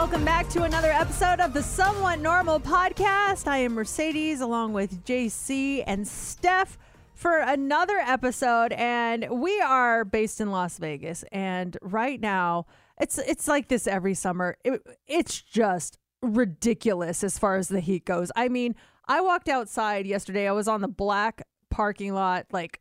Welcome back to another episode of the Somewhat Normal podcast. I am Mercedes along with JC and Steph for another episode and we are based in Las Vegas and right now it's it's like this every summer. It, it's just ridiculous as far as the heat goes. I mean, I walked outside yesterday. I was on the black parking lot like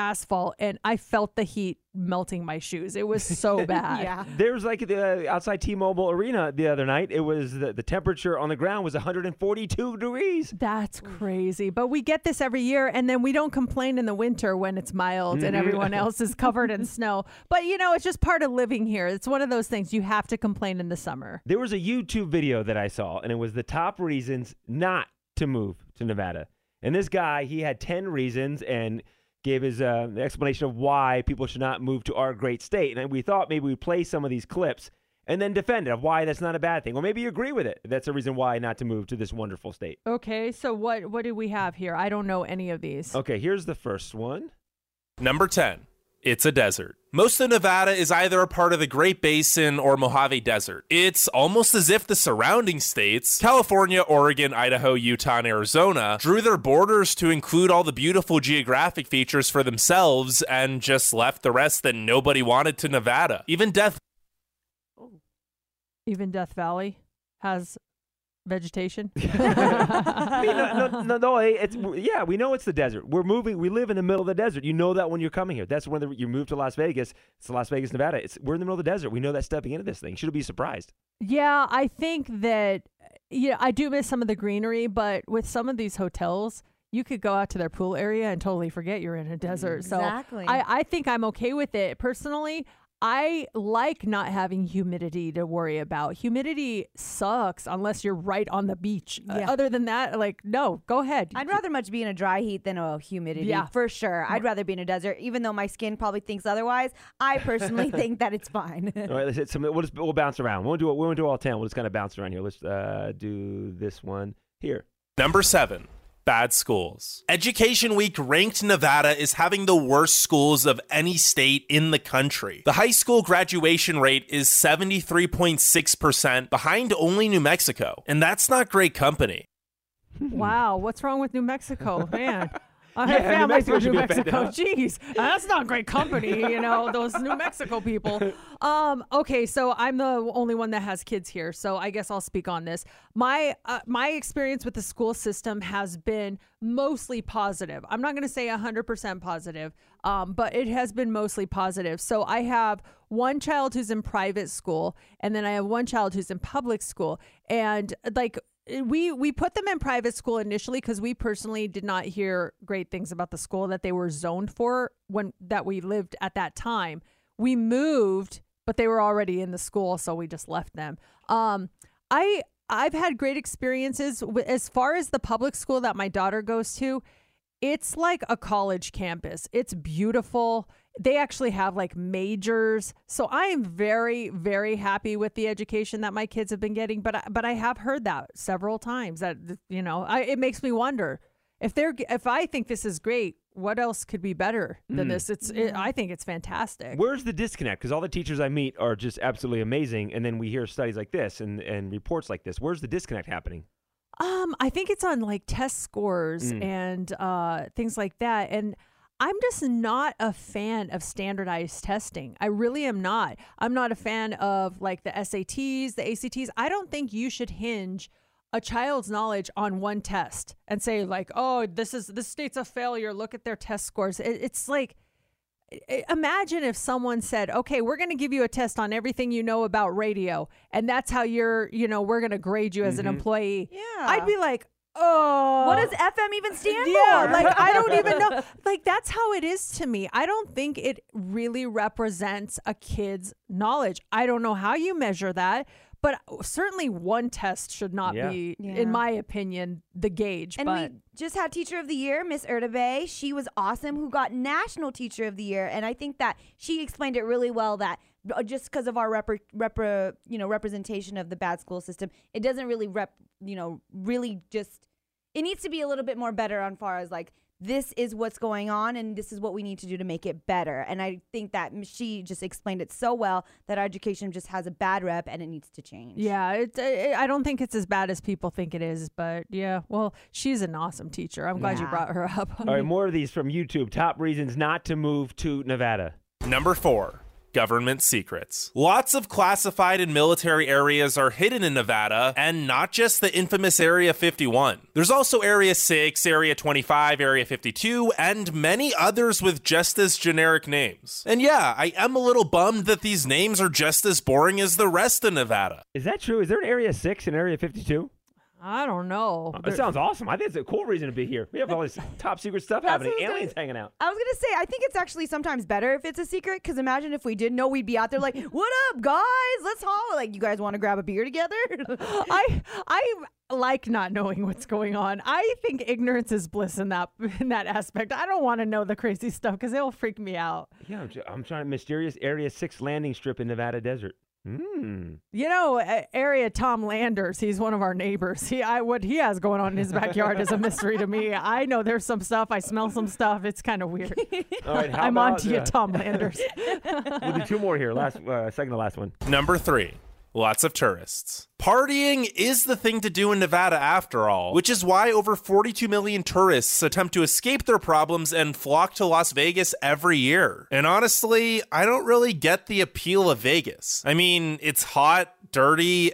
asphalt and I felt the heat melting my shoes. It was so bad. Yeah. There was like the uh, outside T-Mobile Arena the other night. It was the, the temperature on the ground was 142 degrees. That's crazy. But we get this every year and then we don't complain in the winter when it's mild and mm-hmm. everyone else is covered in snow. But you know, it's just part of living here. It's one of those things you have to complain in the summer. There was a YouTube video that I saw, and it was the top reasons not to move to Nevada. And this guy, he had 10 reasons and gave his uh, explanation of why people should not move to our great state. And we thought maybe we'd play some of these clips and then defend it of why that's not a bad thing. Or maybe you agree with it. That's a reason why not to move to this wonderful state. Okay, so what what do we have here? I don't know any of these. Okay, here's the first one. Number 10. It's a desert. Most of Nevada is either a part of the Great Basin or Mojave Desert. It's almost as if the surrounding states, California, Oregon, Idaho, Utah, and Arizona, drew their borders to include all the beautiful geographic features for themselves and just left the rest that nobody wanted to Nevada. Even Death Even Death Valley has vegetation. I mean, no, no, no, no, eh, it's yeah. We know it's the desert. We're moving. We live in the middle of the desert. You know that when you're coming here. That's when the, you move to Las Vegas. It's Las Vegas, Nevada. It's we're in the middle of the desert. We know that stepping into this thing. Should be surprised. Yeah, I think that yeah, I do miss some of the greenery, but with some of these hotels, you could go out to their pool area and totally forget you're in a desert. Exactly. So I, I think I'm okay with it. Personally, I like not having humidity to worry about. Humidity sucks unless you're right on the beach. Uh, other than that, like no, go ahead. I'd rather much be in a dry heat than a humidity. Yeah. For sure. I'd rather be in a desert, even though my skin probably thinks otherwise. I personally think that it's fine. All right, let's hit some. We'll just we'll bounce around. We'll do we won't do all ten. We'll just kind of bounce around here. Let's uh, do this one here. Number seven, bad schools. Education Week ranked Nevada as having the worst schools of any state in the country. The high school graduation rate is 73.6%, behind only New Mexico. And that's not great company. wow, what's wrong with New Mexico, man? I Yeah, have New family from New Mexico. Jeez, that's not great company, you know, those New Mexico people. Um, okay, so I'm the only one that has kids here, so I guess I'll speak on this. My uh, my experience with the school system has been mostly positive. I'm not going to say 100% positive, um, but it has been mostly positive. So I have one child who's in private school, and then I have one child who's in public school, and like we we put them in private school initially because we personally did not hear great things about the school that they were zoned for when that we lived at that time. We moved, but they were already in the school, so we just left them. Um, I I've had great experiences as far as the public school that my daughter goes to. It's like a college campus. It's beautiful. They actually have like majors. So I am very very happy with the education that my kids have been getting, but I, but I have heard that several times that you know, I, it makes me wonder if they're if I think this is great, what else could be better than this? It's it, I think it's fantastic. Where's the disconnect? Because all the teachers I meet are just absolutely amazing, and then we hear studies like this and and reports like this. Where's the disconnect happening? Um, I think it's on like test scores Mm. and uh, things like that. And I'm just not a fan of standardized testing. I really am not. I'm not a fan of like the SATs, the ACTs. I don't think you should hinge a child's knowledge on one test and say like, "Oh, this is this state's a failure. Look at their test scores." It, it's like imagine if someone said, "Okay, we're going to give you a test on everything you know about radio, and that's how you're, you know, we're going to grade you as an mm-hmm. employee." Yeah. I'd be like, "Oh, what does oh. FM even stand yeah, for? like I don't even know. Like that's how it is to me. I don't think it really represents a kid's knowledge. I don't know how you measure that, but certainly one test should not Yeah. be, Yeah. in my opinion, the gauge. And but we just had Teacher of the Year, Miss Urtubey. She was awesome, who got National Teacher of the Year, and I think that she explained it really well. That just because of our rep, repre- you know representation of the bad school system, it doesn't really rep you know really just it needs to be a little bit more better on far as like this is what's going on and this is what we need to do to make it better. And I think that she just explained it so well that our education just has a bad rep and it needs to change. Yeah, it's. uh, I don't think it's as bad as people think it is, but yeah. Well, she's an awesome teacher. I'm glad you brought her up. All right, more of these from YouTube. Top reasons not to move to Nevada. Number four. Government secrets. Lots of classified and military areas are hidden in Nevada, and not just the infamous Area 51. There's also Area 6, Area 25, Area 52, and many others with just as generic names. And yeah, I am a little bummed that these names are just as boring as the rest of Nevada. Is that true? Is there an Area 6 and Area 52? I don't know. That sounds awesome. I think it's a cool reason to be here. We have all this top secret stuff happening. Aliens gonna- hanging out. I was gonna say, I think it's actually sometimes better if it's a secret. Because imagine if we didn't know, we'd be out there like, "What up, guys? Let's haul!" Like, you guys want to grab a beer together? I I like not knowing what's going on. I think ignorance is bliss in that in that aspect. I don't want to know the crazy stuff because it'll freak me out. Yeah, I'm, I'm trying mysterious Area 6 landing strip in Nevada desert. Hmm. You know, uh, area Tom Landers. He's one of our neighbors. He, I, what he has going on in his backyard is a mystery to me. I know there's some stuff. I smell some stuff. It's kind of weird. All right, how I'm about, on to you, uh, Tom Landers. We'll do two more here. Last, uh, second to last one. Number three. Lots of tourists. Partying is the thing to do in Nevada after all, which is why over 42 million tourists attempt to escape their problems and flock to Las Vegas every year. And honestly, I don't really get the appeal of Vegas. I mean, it's hot, dirty,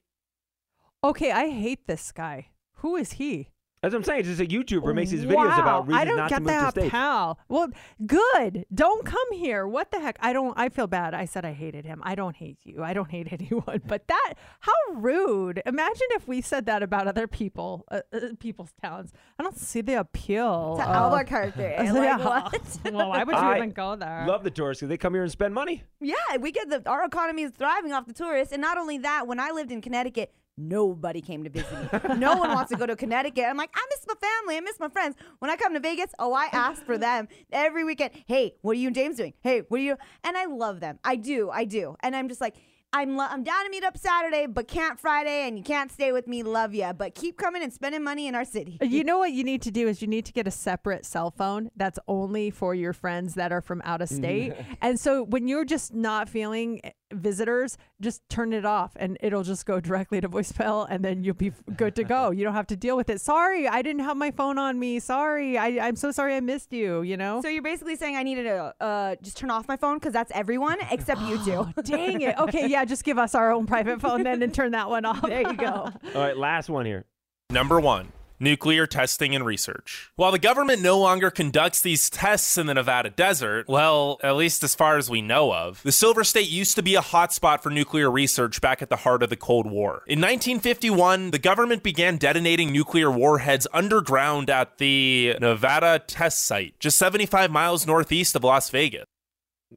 Okay, I hate this guy. Who is he? As I'm saying, it's just a YouTuber makes these videos Wow, about reasons I don't not get to move that, to states. pal. Well, good. Don't come here. What the heck? I don't. I feel bad. I said I hated him. I don't hate you. I don't hate anyone. But that, how rude! Imagine if we said that about other people, uh, uh, people's towns. I don't see the appeal. to of- Albuquerque. Like, Yeah. what? well, why would you I even go there? Love the tourists because they come here and spend money. Yeah, we get the our economy is thriving off the tourists, and not only that, when I lived in Connecticut, nobody came to visit me. no one wants to go to Connecticut. I'm like, I miss my family, I miss my friends. When I come to Vegas, oh, I ask for them every weekend. Hey, what are you and James doing? Hey, what are you? And I love them. I do, I do. And I'm just like. I'm, lo- I'm down to meet up Saturday, but can't Friday, and you can't stay with me. Love ya, but keep coming and spending money in our city. You know what you need to do is you need to get a separate cell phone that's only for your friends that are from out of state. and so when you're just not feeling visitors, just turn it off and it'll just go directly to voicemail and then you'll be good to go. You don't have to deal with it. Sorry, I didn't have my phone on me. Sorry. I, I'm so sorry I missed you, you know? So you're basically saying I needed to uh, just turn off my phone because that's everyone except you two. Dang it. Okay, yeah, just give us our own private phone then and turn that one off. there you go. All right, last one here. Number one, nuclear testing and research. While the government no longer conducts these tests in the Nevada desert, well, at least as far as we know of, the Silver State used to be a hotspot for nuclear research back at the heart of the Cold War. In 1951, the government began detonating nuclear warheads underground at the Nevada test site, just 75 miles northeast of Las Vegas.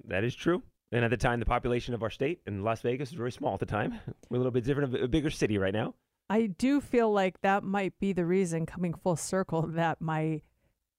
That is true. And at the time, the population of our state in Las Vegas was very small at the time. We're a little bit different, a bigger city right now. I do feel like that might be the reason, coming full circle, that my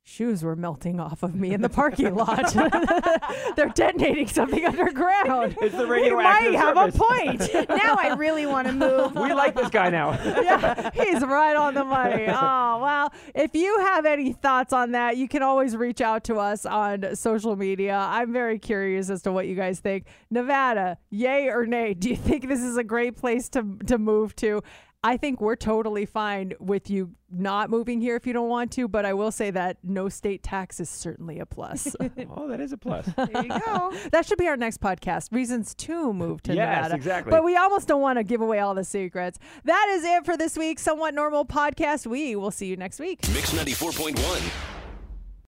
shoes were melting off of me in the parking lot. They're detonating something underground. It's the we might have a point. now I really want to move. We like this guy now. yeah, he's right on the money. Oh, well, if you have any thoughts on that, you can always reach out to us on social media. I'm very curious as to what you guys think. Nevada, yay or nay? Do you think this is a great place to, to move to? I think we're totally fine with you not moving here if you don't want to, but I will say that no state tax is certainly a plus. oh, that is a plus. There you go. that should be our next podcast reasons to move to Yes, Nevada. exactly. But we almost don't want to give away all the secrets. That is it for this week's Somewhat Normal podcast. We will see you next week. Mix 94.1.